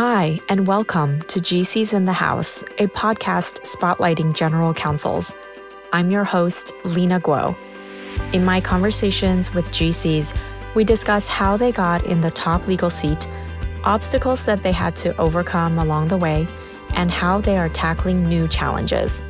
Hi, and welcome to GCs in the House, a podcast spotlighting general counsels. I'm your host, Lina Guo. In my conversations with GCs, we discuss how they got in the top legal seat, obstacles that they had to overcome along the way, and how they are tackling new challenges.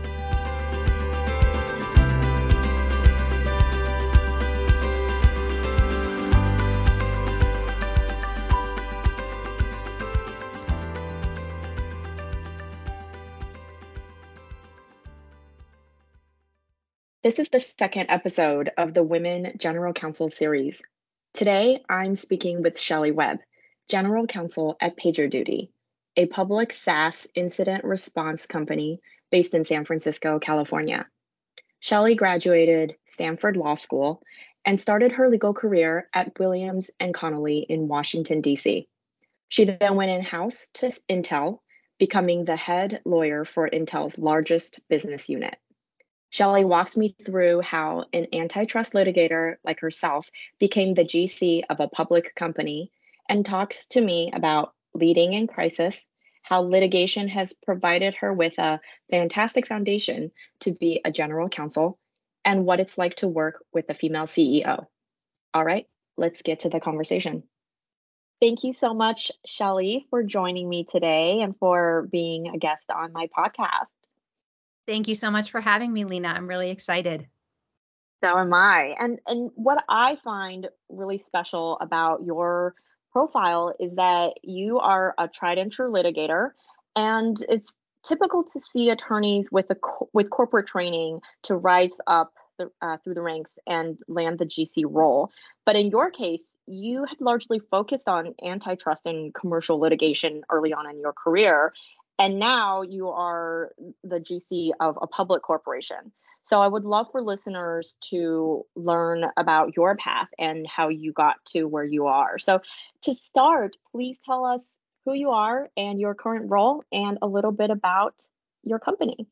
This is the second episode of the Women General Counsel series. Today, I'm speaking with Shelley Webb, General Counsel at PagerDuty, a public SaaS incident response company based in San Francisco, California. Shelley graduated Stanford Law School and started her legal career at Williams and Connolly in Washington, D.C. She then went in house to Intel, becoming the head lawyer for Intel's largest business unit. Shelley walks me through how an antitrust litigator like herself became the GC of a public company and talks to me about leading in crisis, how litigation has provided her with a fantastic foundation to be a general counsel, and what it's like to work with a female CEO. All right, let's get to the conversation. Thank you so much, Shelley, for joining me today and for being a guest on my podcast. Thank you so much for having me, Lina. I'm really excited. So am I. And and what I find really special about your profile is that you are a tried and true litigator and it's typical to see attorneys with a with corporate training to rise up the, uh, through the ranks and land the GC role. But in your case, you had largely focused on antitrust and commercial litigation early on in your career and now you are the GC of a public corporation. So I would love for listeners to learn about your path and how you got to where you are. So to start, please tell us who you are and your current role and a little bit about your company.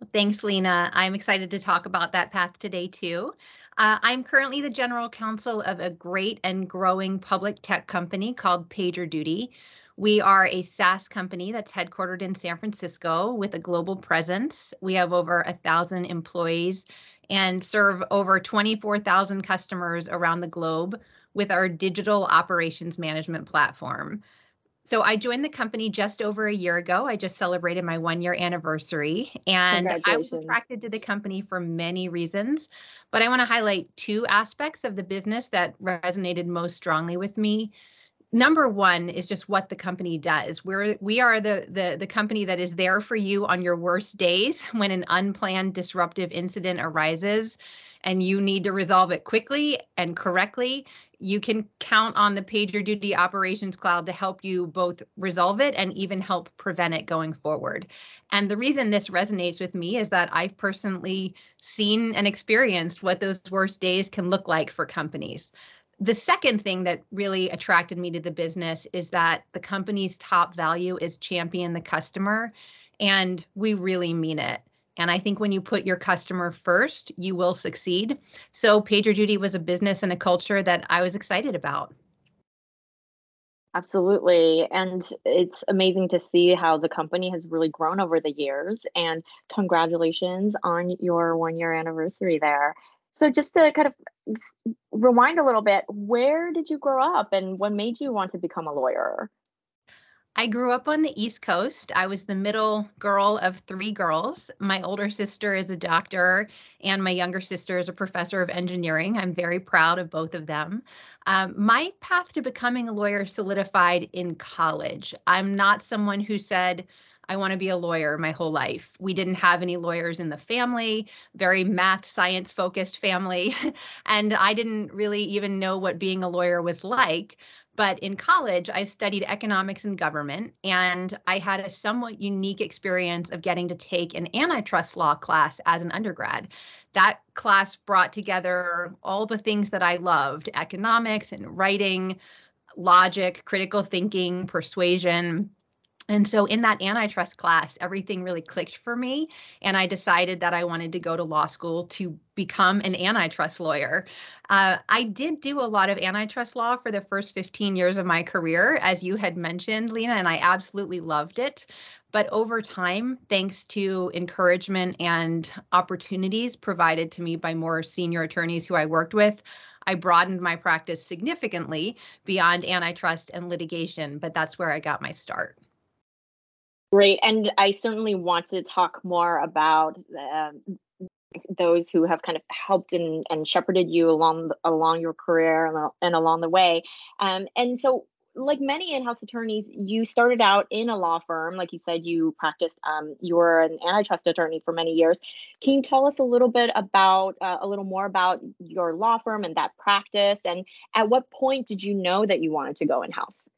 Well, thanks, Lina. I'm excited to talk about that path today, too. Uh, I'm currently the general counsel of a great and growing public tech company called PagerDuty. We are a SaaS company that's headquartered in San Francisco with a global presence. We have over a thousand employees and serve over 24,000 customers around the globe with our digital operations management platform. So I joined the company just over a year ago. I just celebrated my one year anniversary and I was attracted to the company for many reasons, but I want to highlight two aspects of the business that resonated most strongly with me number one is just what the company does. We're we are the the the company that is there for you on your worst days when an unplanned disruptive incident arises and you need to resolve it quickly and correctly. You can count on the PagerDuty operations cloud to help you both resolve it and even help prevent it going forward. And the reason this resonates with me is that i've personally seen and experienced what those worst days can look like for companies the second thing that really attracted me to the business is that the company's top value is champion the customer and we really mean it and i think when you put your customer first you will succeed so pagerduty was a business and a culture that i was excited about Absolutely. And it's amazing to see how the company has really grown over the years. And congratulations on your one year anniversary there. So, just to kind of rewind a little bit, where did you grow up and what made you want to become a lawyer? I grew up on the East Coast. I was the middle girl of three girls. My older sister is a doctor, and my younger sister is a professor of engineering. I'm very proud of both of them. Um, my path to becoming a lawyer solidified in college. I'm not someone who said, I want to be a lawyer my whole life. We didn't have any lawyers in the family, very math science focused family. and I didn't really even know what being a lawyer was like. But in college, I studied economics and government, and I had a somewhat unique experience of getting to take an antitrust law class as an undergrad. That class brought together all the things that I loved economics and writing, logic, critical thinking, persuasion And so in that antitrust class, everything really clicked for me. And I decided that I wanted to go to law school to become an antitrust lawyer. Uh, I did do a lot of antitrust law for the first 15 years of my career, as you had mentioned, Lina, and I absolutely loved it. But over time, thanks to encouragement and opportunities provided to me by more senior attorneys who I worked with, I broadened my practice significantly beyond antitrust and litigation, but that's where I got my start. Great. And I certainly want to talk more about um, those who have kind of helped and, and shepherded you along along your career and, and along the way. Um, and so, like many in-house attorneys, you started out in a law firm. Like you said, you practiced. Um, you were an antitrust attorney for many years. Can you tell us a little bit about uh, a little more about your law firm and that practice? And at what point did you know that you wanted to go in-house?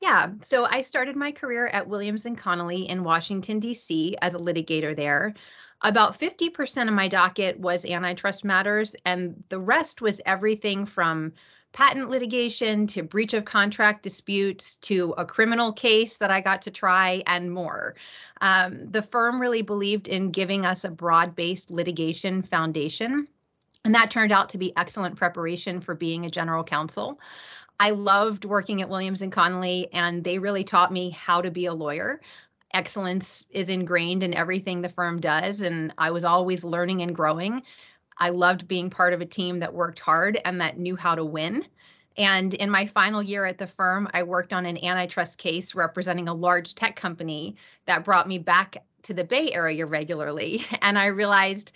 Yeah, so I started my career at Williams and Connolly in Washington D.C. as a litigator there. About 50% of my docket was antitrust matters and the rest was everything from patent litigation to breach of contract disputes to a criminal case that I got to try and more. Um, the firm really believed in giving us a broad based litigation foundation. And that turned out to be excellent preparation for being a general counsel. I loved working at Williams and Connolly, and they really taught me how to be a lawyer. Excellence is ingrained in everything the firm does, and I was always learning and growing. I loved being part of a team that worked hard and that knew how to win. And in my final year at the firm, I worked on an antitrust case representing a large tech company that brought me back to the Bay Area regularly. And I realized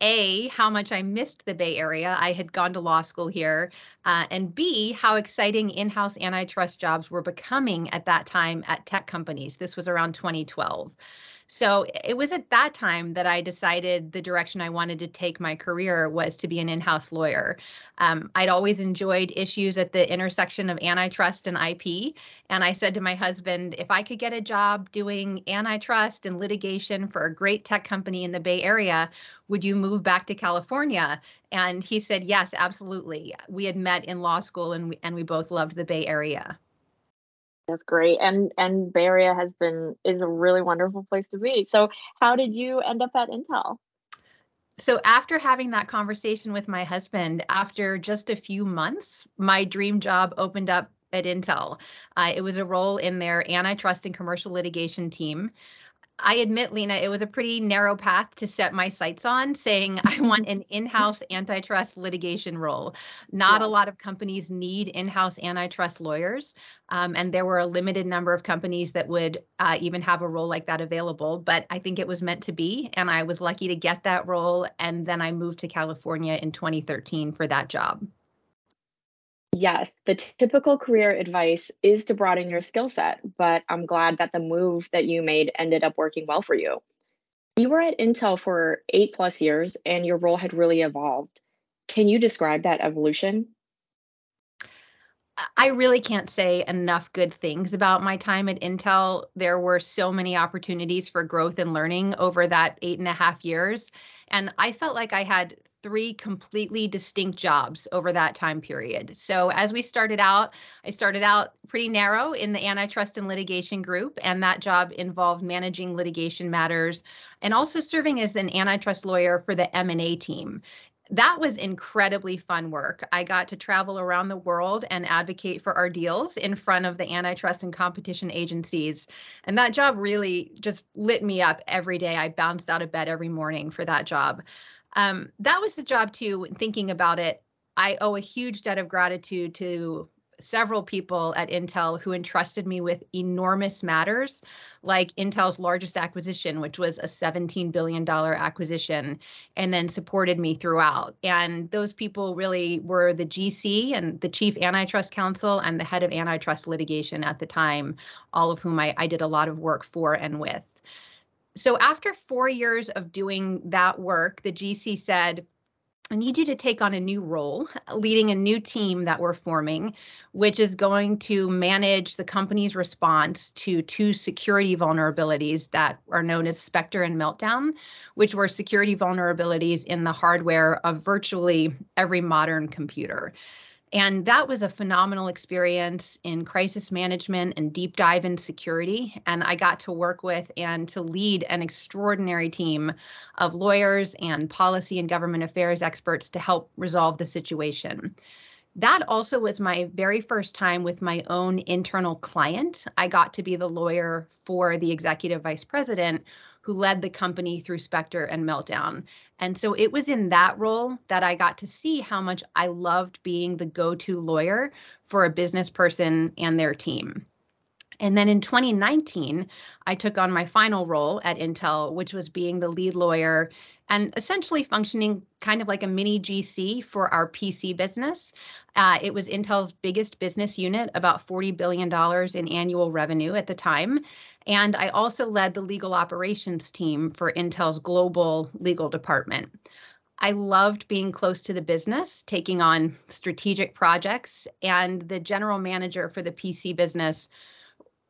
a, how much I missed the Bay Area. I had gone to law school here. Uh, and B, how exciting in house antitrust jobs were becoming at that time at tech companies. This was around 2012. So it was at that time that I decided the direction I wanted to take my career was to be an in house lawyer. Um, I'd always enjoyed issues at the intersection of antitrust and IP. And I said to my husband, if I could get a job doing antitrust and litigation for a great tech company in the Bay Area, would you move back to California? And he said, yes, absolutely. We had met in law school and we, and we both loved the Bay Area. That's great. And and Bay Area has been is a really wonderful place to be. So how did you end up at Intel? So after having that conversation with my husband, after just a few months, my dream job opened up at Intel. Uh, it was a role in their antitrust and commercial litigation team. I admit, Lina, it was a pretty narrow path to set my sights on, saying I want an in house antitrust litigation role. Not yeah. a lot of companies need in house antitrust lawyers. Um, and there were a limited number of companies that would uh, even have a role like that available. But I think it was meant to be. And I was lucky to get that role. And then I moved to California in 2013 for that job. Yes, the typical career advice is to broaden your skill set, but I'm glad that the move that you made ended up working well for you. You were at Intel for eight plus years and your role had really evolved. Can you describe that evolution? I really can't say enough good things about my time at Intel. There were so many opportunities for growth and learning over that eight and a half years. And I felt like I had three completely distinct jobs over that time period. So, as we started out, I started out pretty narrow in the antitrust and litigation group, and that job involved managing litigation matters and also serving as an antitrust lawyer for the M&A team. That was incredibly fun work. I got to travel around the world and advocate for our deals in front of the antitrust and competition agencies. And that job really just lit me up every day. I bounced out of bed every morning for that job. Um, that was the job too. Thinking about it, I owe a huge debt of gratitude to several people at Intel who entrusted me with enormous matters, like Intel's largest acquisition, which was a $17 billion acquisition, and then supported me throughout. And those people really were the GC and the chief antitrust counsel and the head of antitrust litigation at the time, all of whom I, I did a lot of work for and with so after four years of doing that work, the GC said, I need you to take on a new role, leading a new team that we're forming, which is going to manage the company's response to two security vulnerabilities that are known as Spectre and Meltdown, which were security vulnerabilities in the hardware of virtually every modern computer. And that was a phenomenal experience in crisis management and deep dive in security. And I got to work with and to lead an extraordinary team of lawyers and policy and government affairs experts to help resolve the situation. That also was my very first time with my own internal client. I got to be the lawyer for the executive vice president who led the company through Spectre and Meltdown. And so it was in that role that I got to see how much I loved being the go to lawyer for a business person and their team. And then in 2019, I took on my final role at Intel, which was being the lead lawyer and essentially functioning kind of like a mini GC for our PC business. Uh, it was Intel's biggest business unit, about $40 billion in annual revenue at the time. And I also led the legal operations team for Intel's global legal department. I loved being close to the business, taking on strategic projects, and the general manager for the PC business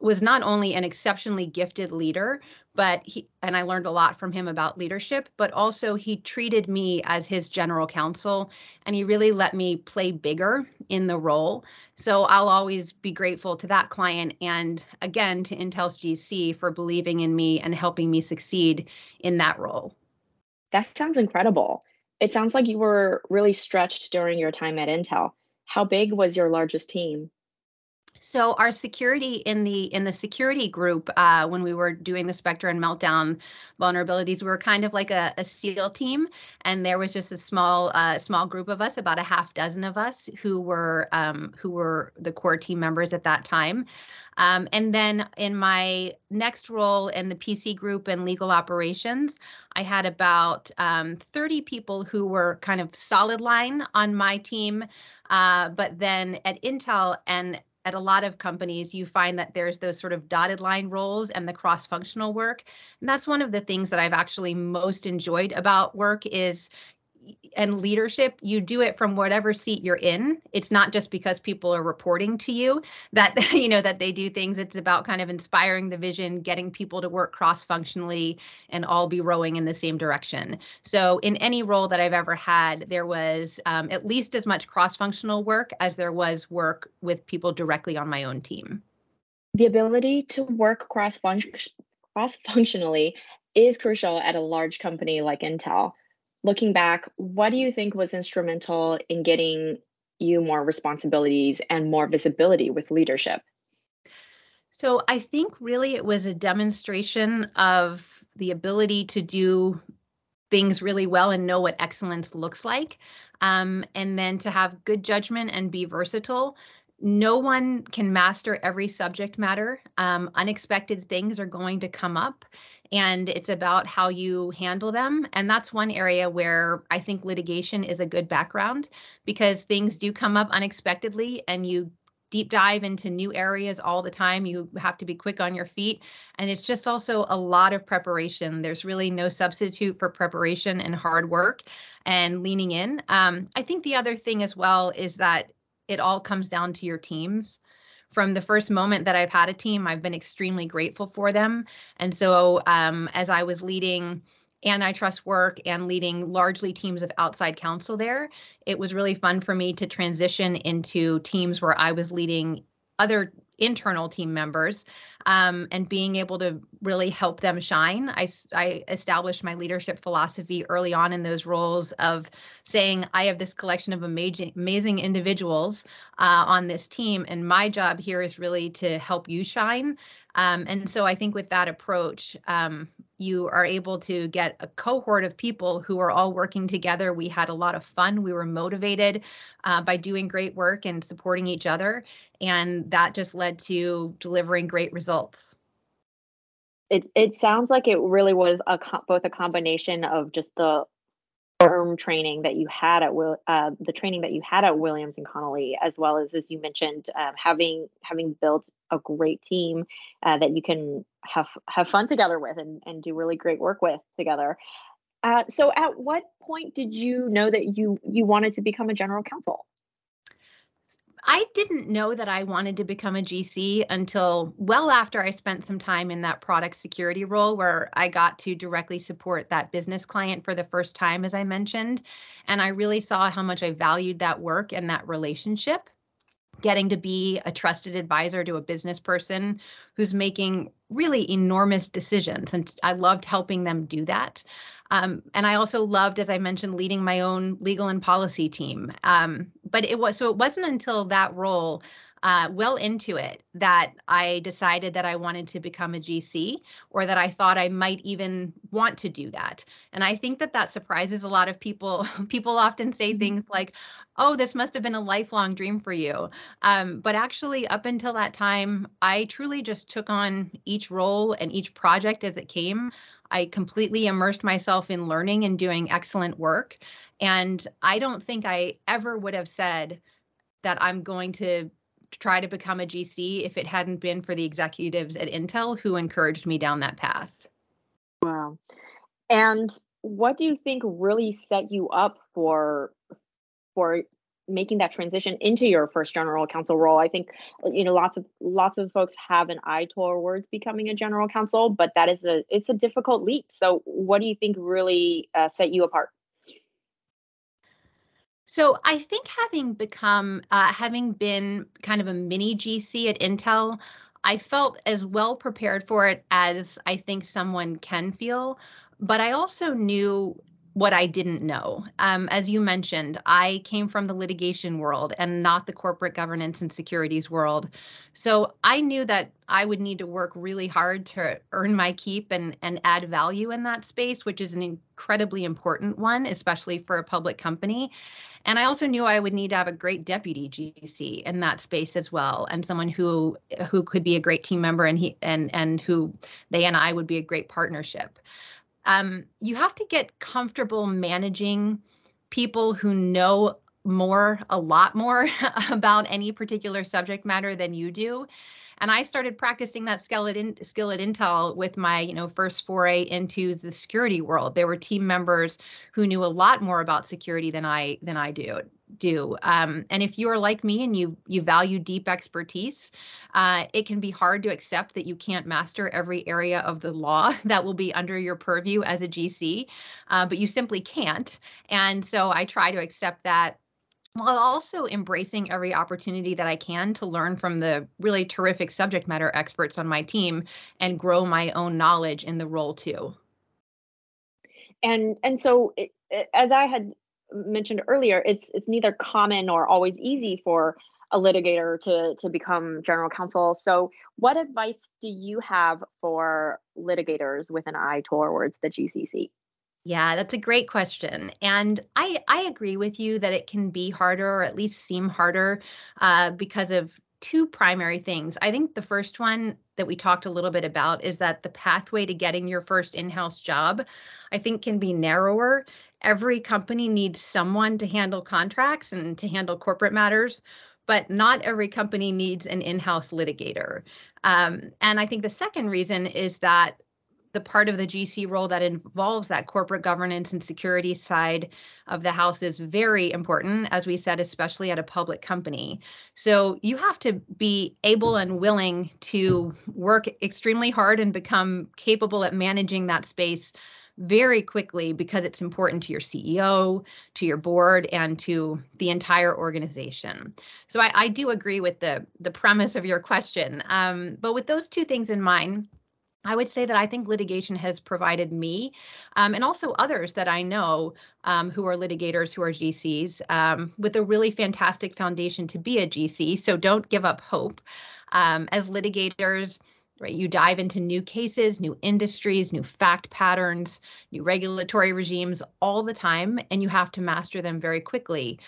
was not only an exceptionally gifted leader, but he and I learned a lot from him about leadership, but also he treated me as his general counsel and he really let me play bigger in the role. So I'll always be grateful to that client and again to Intel's GC for believing in me and helping me succeed in that role. That sounds incredible. It sounds like you were really stretched during your time at Intel. How big was your largest team? So our security in the in the security group, uh, when we were doing the Spectre and Meltdown vulnerabilities, we were kind of like a, a SEAL team, and there was just a small uh, small group of us, about a half dozen of us, who were um, who were the core team members at that time. Um, and then in my next role in the PC group and legal operations, I had about um, 30 people who were kind of solid line on my team. Uh, but then at Intel and at a lot of companies, you find that there's those sort of dotted line roles and the cross functional work. And that's one of the things that I've actually most enjoyed about work is and leadership, you do it from whatever seat you're in. It's not just because people are reporting to you that you know that they do things. It's about kind of inspiring the vision, getting people to work cross-functionally and all be rowing in the same direction. So in any role that I've ever had, there was um, at least as much cross-functional work as there was work with people directly on my own team. The ability to work cross-functionally is crucial at a large company like Intel looking back, what do you think was instrumental in getting you more responsibilities and more visibility with leadership? So I think really it was a demonstration of the ability to do things really well and know what excellence looks like. Um, and then to have good judgment and be versatile no one can master every subject matter. Um, unexpected things are going to come up, and it's about how you handle them. And that's one area where I think litigation is a good background because things do come up unexpectedly, and you deep dive into new areas all the time. You have to be quick on your feet. And it's just also a lot of preparation. There's really no substitute for preparation and hard work and leaning in. Um, I think the other thing as well is that it all comes down to your teams. From the first moment that I've had a team, I've been extremely grateful for them. And so, um, as I was leading antitrust work and leading largely teams of outside counsel there, it was really fun for me to transition into teams where I was leading other internal team members um, and being able to really help them shine. I, I established my leadership philosophy early on in those roles of saying, I have this collection of amazing, amazing individuals uh, on this team, and my job here is really to help you shine. Um, and so I think with that approach, um, you are able to get a cohort of people who are all working together. We had a lot of fun. We were motivated uh, by doing great work and supporting each other. And that just led to delivering great results. It, it sounds like it really was a both a combination of just the firm training that you had at Will, uh, the training that you had at Williams and Connolly, as well as as you mentioned, um, having having built a great team uh, that you can have have fun together with and, and do really great work with together. Uh, so, at what point did you know that you you wanted to become a general counsel? I didn't know that I wanted to become a GC until well after I spent some time in that product security role where I got to directly support that business client for the first time, as I mentioned. And I really saw how much I valued that work and that relationship getting to be a trusted advisor to a business person who's making really enormous decisions. And I loved helping them do that. Um, and I also loved, as I mentioned, leading my own legal and policy team. Um, but it was so it wasn't until that role uh, well into it that I decided that I wanted to become a GC or that I thought I might even want to do that. And I think that that surprises a lot of people. People often say mm-hmm. things like, oh, this must have been a lifelong dream for you. Um, but actually, up until that time, I truly just took on each role and each project as it came. I completely immersed myself in learning and doing excellent work. And I don't think I ever would have said that I'm going to try to become a GC if it hadn't been for the executives at Intel who encouraged me down that path. Wow. And what do you think really set you up for for making that transition into your first general counsel role. I think you know lots of lots of folks have an eye towards becoming a general counsel but that is a it's a difficult leap. So what do you think really uh, set you apart? So I think having become, uh, having been kind of a mini GC at Intel, I felt as well prepared for it as I think someone can feel. But I also knew what I didn't know. Um, as you mentioned, I came from the litigation world and not the corporate governance and securities world. So I knew that I would need to work really hard to earn my keep and, and add value in that space, which is an incredibly important one, especially for a public company. And I also knew I would need to have a great deputy GC in that space as well, and someone who who could be a great team member and he and and who they and I would be a great partnership um, you have to get comfortable managing people who know more, a lot more about any particular subject matter than you do. And I started practicing that skill at, in, skill at Intel with my, you know, first foray into the security world. There were team members who knew a lot more about security than I than I do do. Um, and if you are like me and you you value deep expertise, uh, it can be hard to accept that you can't master every area of the law that will be under your purview as a GC, uh, but you simply can't. And so I try to accept that while also embracing every opportunity that I can to learn from the really terrific subject matter experts on my team and grow my own knowledge in the role too. And and so it, as I had mentioned earlier, it's it's neither common or always easy for a litigator to to become general counsel. So, what advice do you have for litigators with an eye towards the GC seat? Yeah, that's a great question. And I, I agree with you that it can be harder or at least seem harder uh, because of two primary things. I think the first one that we talked a little bit about is that the pathway to getting your first in house job, I think, can be narrower. Every company needs someone to handle contracts and to handle corporate matters but not every company needs an in-house litigator. Um, and I think the second reason is that the part of the GC role that involves that corporate governance and security side of the house is very important, as we said, especially at a public company. So you have to be able and willing to work extremely hard and become capable at managing that space very quickly because it's important to your CEO, to your board, and to the entire organization. So I, I do agree with the the premise of your question. Um, but with those two things in mind, I would say that I think litigation has provided me um, and also others that I know um, who are litigators, who are GCs, um, with a really fantastic foundation to be a GC. So don't give up hope. Um, as litigators, right, you dive into new cases, new industries, new fact patterns, new regulatory regimes all the time, and you have to master them very quickly.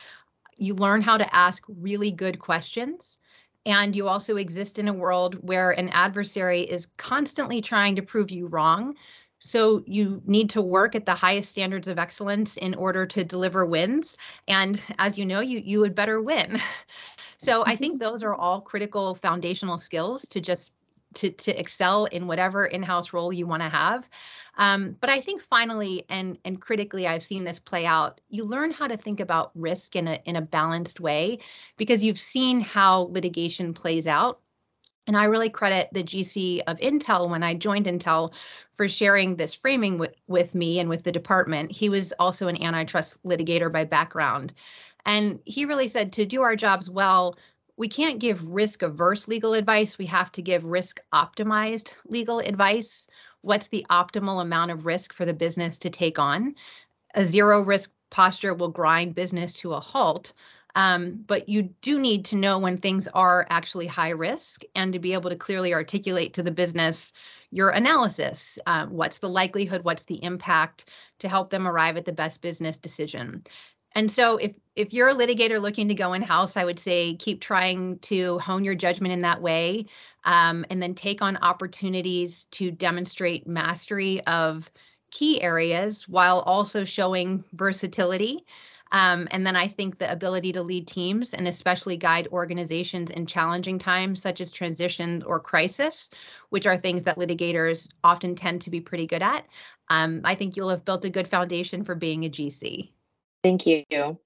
You learn how to ask really good questions and you also exist in a world where an adversary is constantly trying to prove you wrong. So you need to work at the highest standards of excellence in order to deliver wins. And as you know, you you would better win. so I think mm-hmm. those are all critical foundational skills to just to, to excel in whatever in-house role you want to have. Um, but I think finally and and critically, I've seen this play out. You learn how to think about risk in a in a balanced way because you've seen how litigation plays out and I really credit the GC of Intel when I joined Intel for sharing this framing with, with me and with the department. He was also an antitrust litigator by background. And he really said to do our jobs well, we can't give risk averse legal advice. We have to give risk optimized legal advice. What's the optimal amount of risk for the business to take on? A zero risk posture will grind business to a halt. Um, but you do need to know when things are actually high risk and to be able to clearly articulate to the business your analysis. Uh, what's the likelihood? What's the impact to help them arrive at the best business decision? And so if if you're a litigator looking to go in house, I would say keep trying to hone your judgment in that way, um, and then take on opportunities to demonstrate mastery of key areas while also showing versatility. Um, and then I think the ability to lead teams and especially guide organizations in challenging times, such as transition or crisis, which are things that litigators often tend to be pretty good at. Um, I think you'll have built a good foundation for being a GC. Thank you.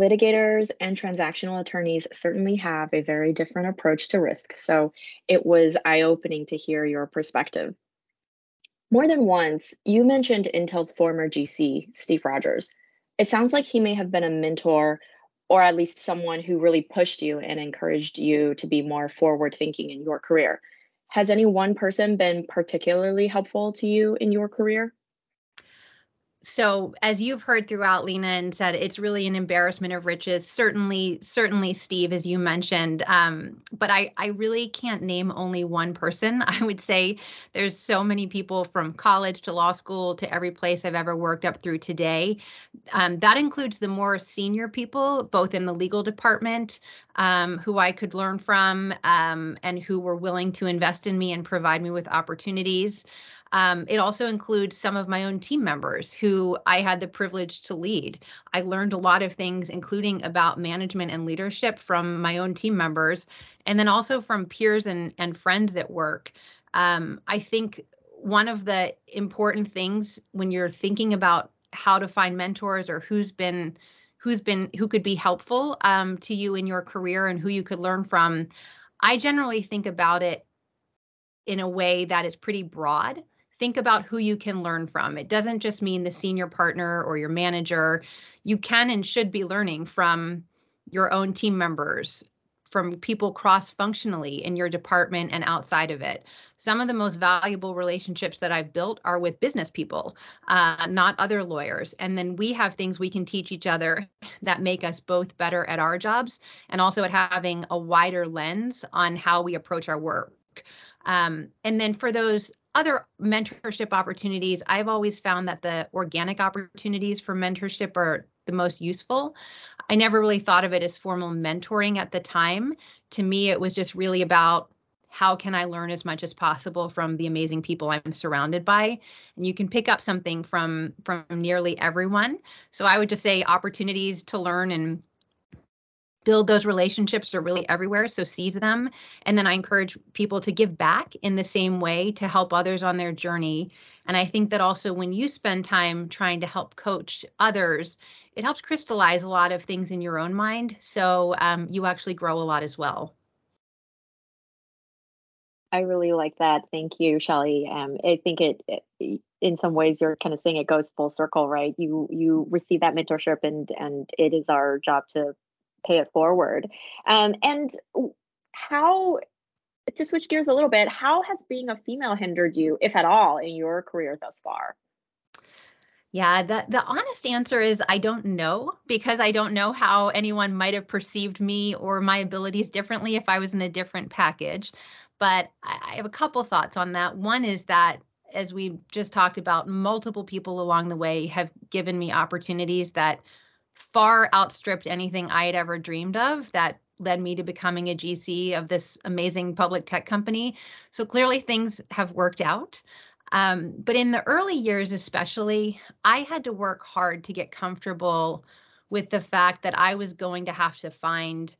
Litigators and transactional attorneys certainly have a very different approach to risk, so it was eye opening to hear your perspective. More than once, you mentioned Intel's former GC, Steve Rogers. It sounds like he may have been a mentor or at least someone who really pushed you and encouraged you to be more forward thinking in your career. Has any one person been particularly helpful to you in your career? So as you've heard throughout lina and said it's really an embarrassment of riches. Certainly certainly steve as you mentioned um, but i i really can't name only one person. I would say there's so many people from college to law school to every place i've ever worked up through today. Um, that includes the more senior people both in the legal department um, who i could learn from um, and who were willing to invest in me and provide me with opportunities um, it also includes some of my own team members who I had the privilege to lead. I learned a lot of things, including about management and leadership from my own team members, and then also from peers and, and friends at work. Um, I think one of the important things when you're thinking about how to find mentors or who's been who's been who could be helpful um, to you in your career and who you could learn from i generally think about it in a way that is pretty broad think about who you can learn from. It doesn't just mean the senior partner or your manager. You can and should be learning from your own team members, from people cross functionally in your department and outside of it. Some of the most valuable relationships that I've built are with business people, uh, not other lawyers. And then we have things we can teach each other that make us both better at our jobs and also at having a wider lens on how we approach our work. Um, and then for those other mentorship opportunities, I've always found that the organic opportunities for mentorship are the most useful. I never really thought of it as formal mentoring at the time. To me, it was just really about how can I learn as much as possible from the amazing people I'm surrounded by? And you can pick up something from from nearly everyone. So I would just say opportunities to learn and build those relationships are really everywhere so seize them and then i encourage people to give back in the same way to help others on their journey and i think that also when you spend time trying to help coach others it helps crystallize a lot of things in your own mind so um, you actually grow a lot as well I really like that. Thank you, Shelley. Um, I think it, it, in some ways, you're kind of saying it goes full circle, right? You you receive that mentorship, and and it is our job to pay it forward. Um, and how to switch gears a little bit, how has being a female hindered you, if at all, in your career thus far? Yeah, the the honest answer is I don't know because I don't know how anyone might have perceived me or my abilities differently if I was in a different package. But I have a couple thoughts on that. One is that as we just talked about, multiple people along the way have given me opportunities that far outstripped anything I had ever dreamed of that led me to becoming a GC of this amazing public tech company. So clearly things have worked out. Um, but in the early years, especially, I had to work hard to get comfortable with the fact that I was going to have to find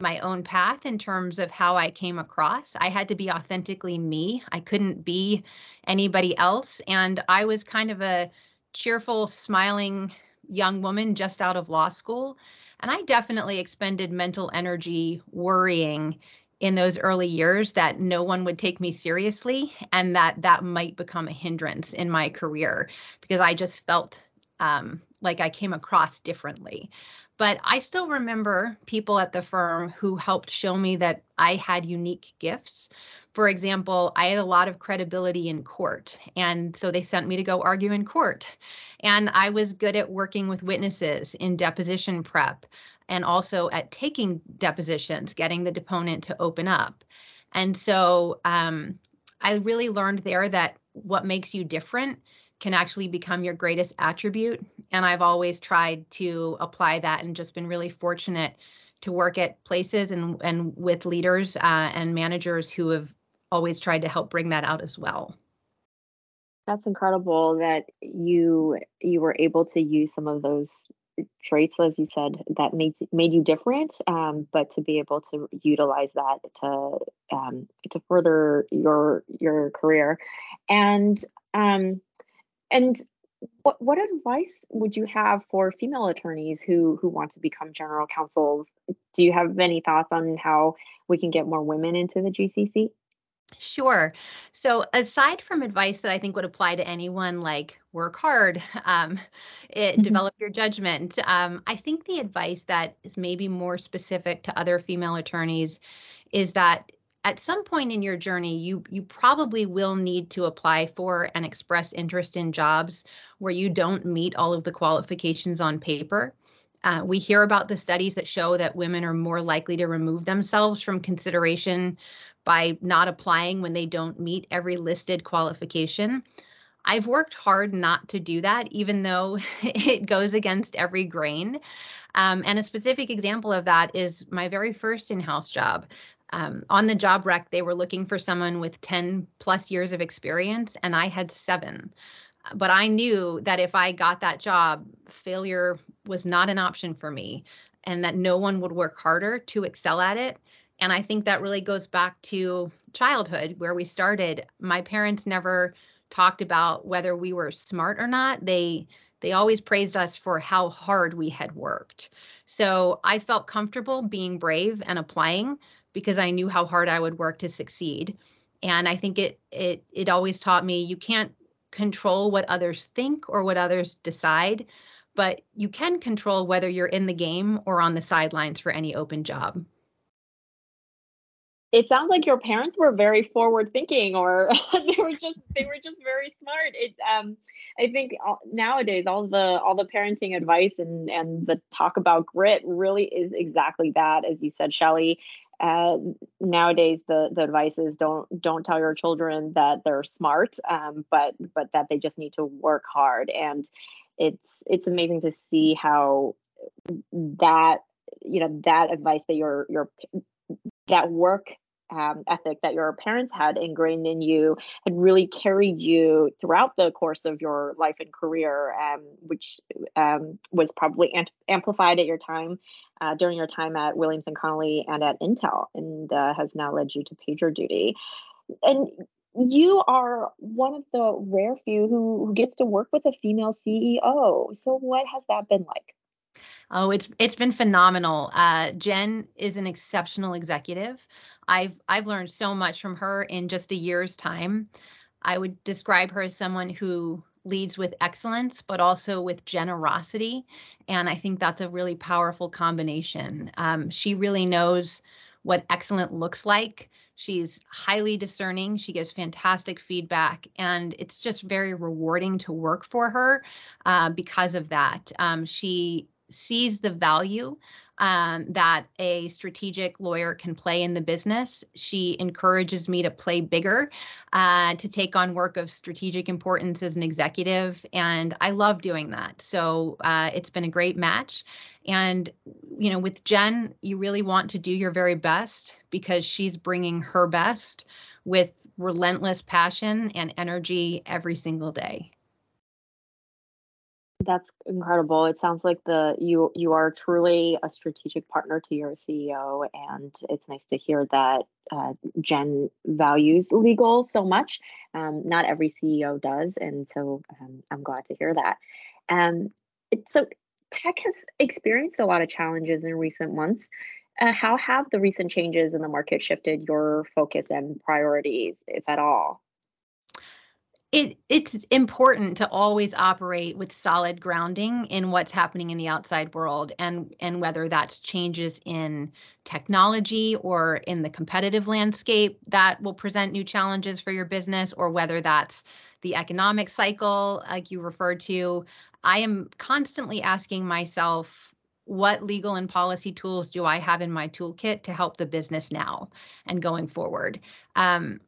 my own path in terms of how I came across. I had to be authentically me. I couldn't be anybody else. And I was kind of a cheerful, smiling young woman just out of law school. And I definitely expended mental energy worrying in those early years that no one would take me seriously and that that might become a hindrance in my career because I just felt um, like I came across differently. But I still remember people at the firm who helped show me that I had unique gifts. For example, I had a lot of credibility in court. And so they sent me to go argue in court. And I was good at working with witnesses in deposition prep and also at taking depositions, getting the deponent to open up. And so um, I really learned there that what makes you different can actually become your greatest attribute. And I've always tried to apply that and just been really fortunate to work at places and, and with leaders uh, and managers who have always tried to help bring that out as well. That's incredible that you you were able to use some of those traits, as you said, that made made you different, um, but to be able to utilize that to um, to further your your career, and um, and what what advice would you have for female attorneys who who want to become general counsels? Do you have any thoughts on how we can get more women into the GC seat? Sure. So, aside from advice that I think would apply to anyone, like work hard, um, it, mm-hmm. develop your judgment, um, I think the advice that is maybe more specific to other female attorneys is that at some point in your journey, you you probably will need to apply for and express interest in jobs where you don't meet all of the qualifications on paper. Uh, we hear about the studies that show that women are more likely to remove themselves from consideration by not applying when they don't meet every listed qualification. I've worked hard not to do that, even though it goes against every grain. Um, and a specific example of that is my very first in house job. Um, on the job rec, they were looking for someone with 10 plus years of experience, and I had seven but I knew that if I got that job, failure was not an option for me and that no one would work harder to excel at it. And I think that really goes back to childhood where we started. My parents never talked about whether we were smart or not. They they always praised us for how hard we had worked. So I felt comfortable being brave and applying because I knew how hard I would work to succeed. And I think it it it always taught me you can't control what others think or what others decide, but you can control whether you're in the game or on the sidelines for any open job. It sounds like your parents were very forward thinking or they were just they were just very smart. It um I think nowadays all the all the parenting advice and and the talk about grit really is exactly that as you said Shelley uh, nowadays the the advice is don't don't tell your children that they're smart um, but but that they just need to work hard. And it's it's amazing to see how that you know that advice that your your that work um, ethic that your parents had ingrained in you had really carried you throughout the course of your life and career, um, which um, was probably amp- amplified at your time uh, during your time at Williams and Connolly and at Intel, and uh, has now led you to PagerDuty. And you are one of the rare few who, who gets to work with a female CEO. So, what has that been like? Oh, it's it's been phenomenal. Uh, Jen is an exceptional executive. I've I've learned so much from her in just a year's time. I would describe her as someone who leads with excellence, but also with generosity, and I think that's a really powerful combination. Um, she really knows what excellent looks like. She's highly discerning. She gives fantastic feedback, and it's just very rewarding to work for her uh, because of that. Um, she sees the value um, that a strategic lawyer can play in the business. She encourages me to play bigger, uh, to take on work of strategic importance as an executive, and I love doing that. So uh, it's been a great match. And you know, with Jen, you really want to do your very best because she's bringing her best with relentless passion and energy every single day. That's incredible. It sounds like the you you are truly a strategic partner to your CEO, and it's nice to hear that uh, Jen values legal so much. Um, not every CEO does, and so um, I'm glad to hear that. Um, so tech has experienced a lot of challenges in recent months. Uh, how have the recent changes in the market shifted your focus and priorities, if at all? It, it's important to always operate with solid grounding in what's happening in the outside world and and whether that's changes in technology or in the competitive landscape that will present new challenges for your business or whether that's the economic cycle like you referred to i am constantly asking myself what legal and policy tools do I have in my toolkit to help the business now and going forward? Um,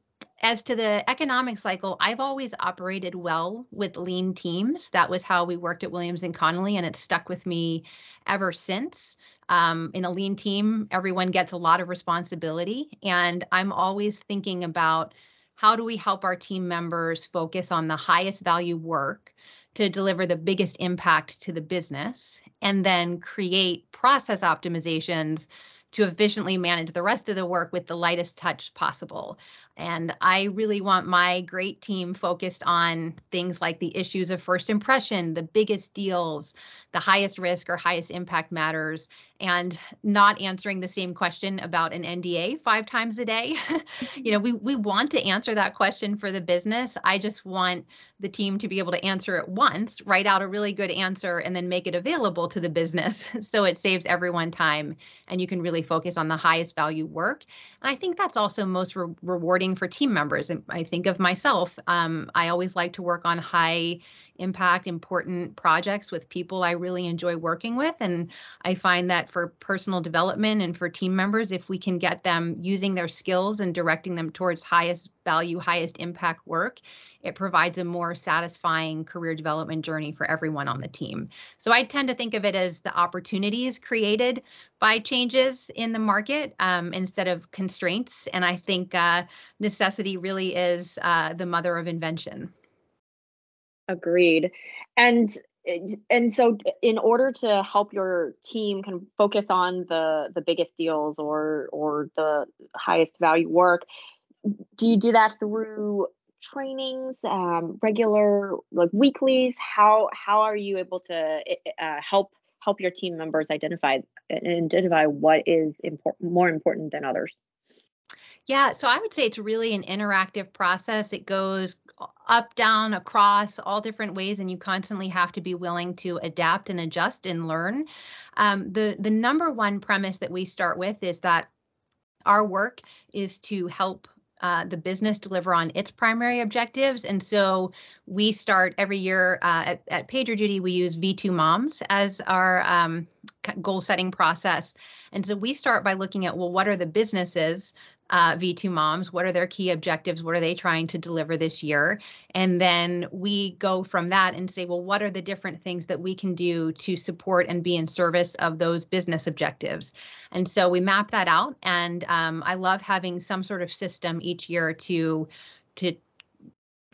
as to the economic cycle, I've always operated well with lean teams. That was how we worked at Williams and Connolly, and it's stuck with me ever since. Um, in a lean team, everyone gets a lot of responsibility, and I'm always thinking about how do we help our team members focus on the highest value work to deliver the biggest impact to the business, and then create process optimizations to efficiently manage the rest of the work with the lightest touch possible. And I really want my great team focused on things like the issues of first impression, the biggest deals, the highest risk or highest impact matters, and not answering the same question about an NDA five times a day. you know, we we want to answer that question for the business. I just want the team to be able to answer it once, write out a really good answer, and then make it available to the business so it saves everyone time and you can really focus on the highest value work. And I think that's also most re- rewarding for team members. And I think of myself, um, I always like to work on high impact, important projects with people I really enjoy working with. And I find that for personal development and for team members, if we can get them using their skills and directing them towards highest value, highest impact work, it provides a more satisfying career development journey for everyone on the team. So I tend to think of it as the opportunities created by changes in the market um, instead of constraints. And I think uh, necessity really is uh, the mother of invention. Agreed. And and so in order to help your team kind of focus on the the biggest deals or or the highest value work do you do that through trainings um, regular like weeklies how how are you able to uh, help help your team members identify identify what is important more important than others yeah, so I would say it's really an interactive process. It goes up, down, across, all different ways, and you constantly have to be willing to adapt and adjust and learn. Um, the the number one premise that we start with is that our work is to help uh, the business deliver on its primary objectives. And so we start every year uh, at, at PagerDuty, we use V2MOMs as our um, goal setting process. And so we start by looking at, well, what are the businesses uh, V2MOMs? What are their key objectives? What are they trying to deliver this year? And then we go from that and say, well, what are the different things that we can do to support and be in service of those business objectives? And so we map that out. And um, I love having some sort of system each year to to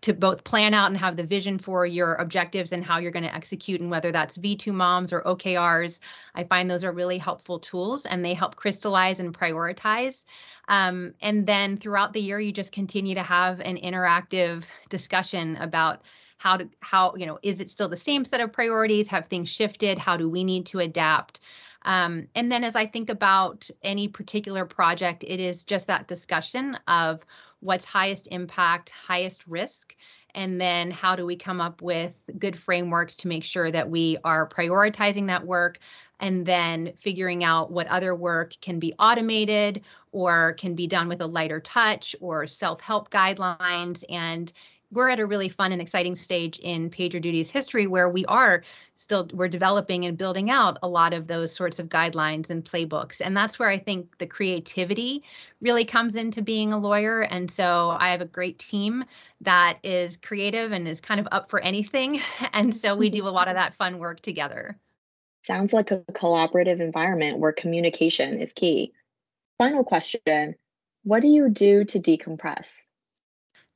to both plan out and have the vision for your objectives and how you're going to execute and whether that's V2MOMs or OKRs. I find those are really helpful tools and they help crystallize and prioritize. Um, and then throughout the year, you just continue to have an interactive discussion about how to how you know is it still the same set of priorities have things shifted how do we need to adapt um, and then as I think about any particular project, it is just that discussion of what's highest impact, highest risk, and then how do we come up with good frameworks to make sure that we are prioritizing that work and then figuring out what other work can be automated or can be done with a lighter touch or self-help guidelines. And we're at a really fun and exciting stage in PagerDuty's history where we are still we're developing and building out a lot of those sorts of guidelines and playbooks. And that's where i think the creativity really comes into being a lawyer. And so i have a great team that is creative and is kind of up for anything. And so we do a lot of that fun work together. Sounds like a collaborative environment where communication is key. Final question. What do you do to decompress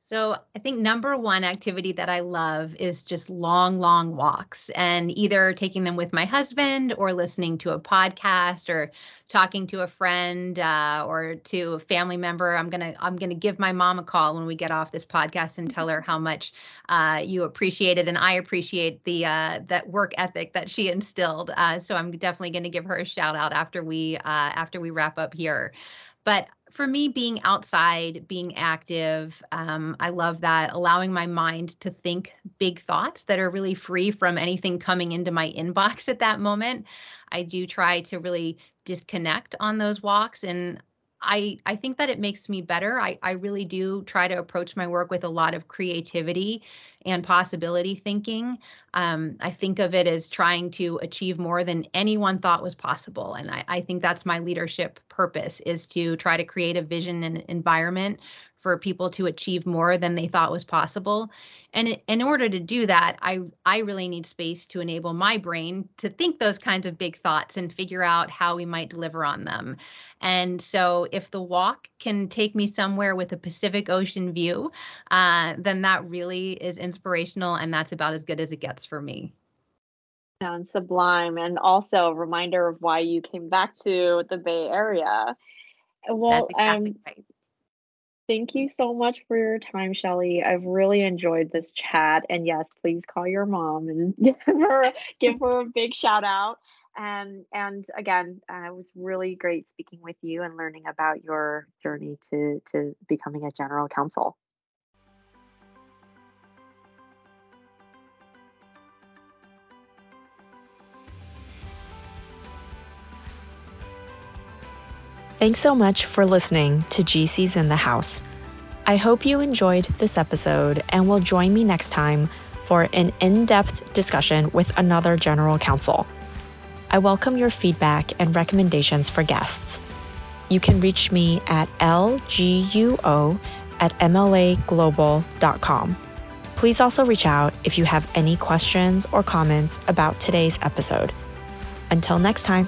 So, I think number one activity that I love is just long, long walks and either taking them with my husband or listening to a podcast or talking to a friend uh, or to a family member. I'm gonna I'm gonna give my mom a call when we get off this podcast and tell her how much uh, you appreciate it and I appreciate the uh, that work ethic that she instilled. Uh, so I'm definitely gonna give her a shout out after we uh, after we wrap up here. But for me, being outside, being active, um, I love that. Allowing my mind to think big thoughts that are really free from anything coming into my inbox at that moment. I do try to really disconnect on those walks and I I think that it makes me better. I I really do try to approach my work with a lot of creativity and possibility thinking. Um, I think of it as trying to achieve more than anyone thought was possible, and I, I think that's my leadership purpose is to try to create a vision and environment for people to achieve more than they thought was possible. And in order to do that, I I really need space to enable my brain to think those kinds of big thoughts and figure out how we might deliver on them. And so if the walk can take me somewhere with a Pacific Ocean view, uh, then that really is inspirational and that's about as good as it gets for me. Sounds sublime and also a reminder of why you came back to the Bay Area. Well, exactly um, right. Thank you so much for your time, Shelley. I've really enjoyed this chat. And yes, please call your mom and give her give her a big shout out. And and again, uh, it was really great speaking with you and learning about your journey to to becoming a general counsel. Thanks so much for listening to GC's in the House. I hope you enjoyed this episode and will join me next time for an in depth discussion with another general counsel. I welcome your feedback and recommendations for guests. You can reach me at lguo at mlaglobal.com. Please also reach out if you have any questions or comments about today's episode. Until next time.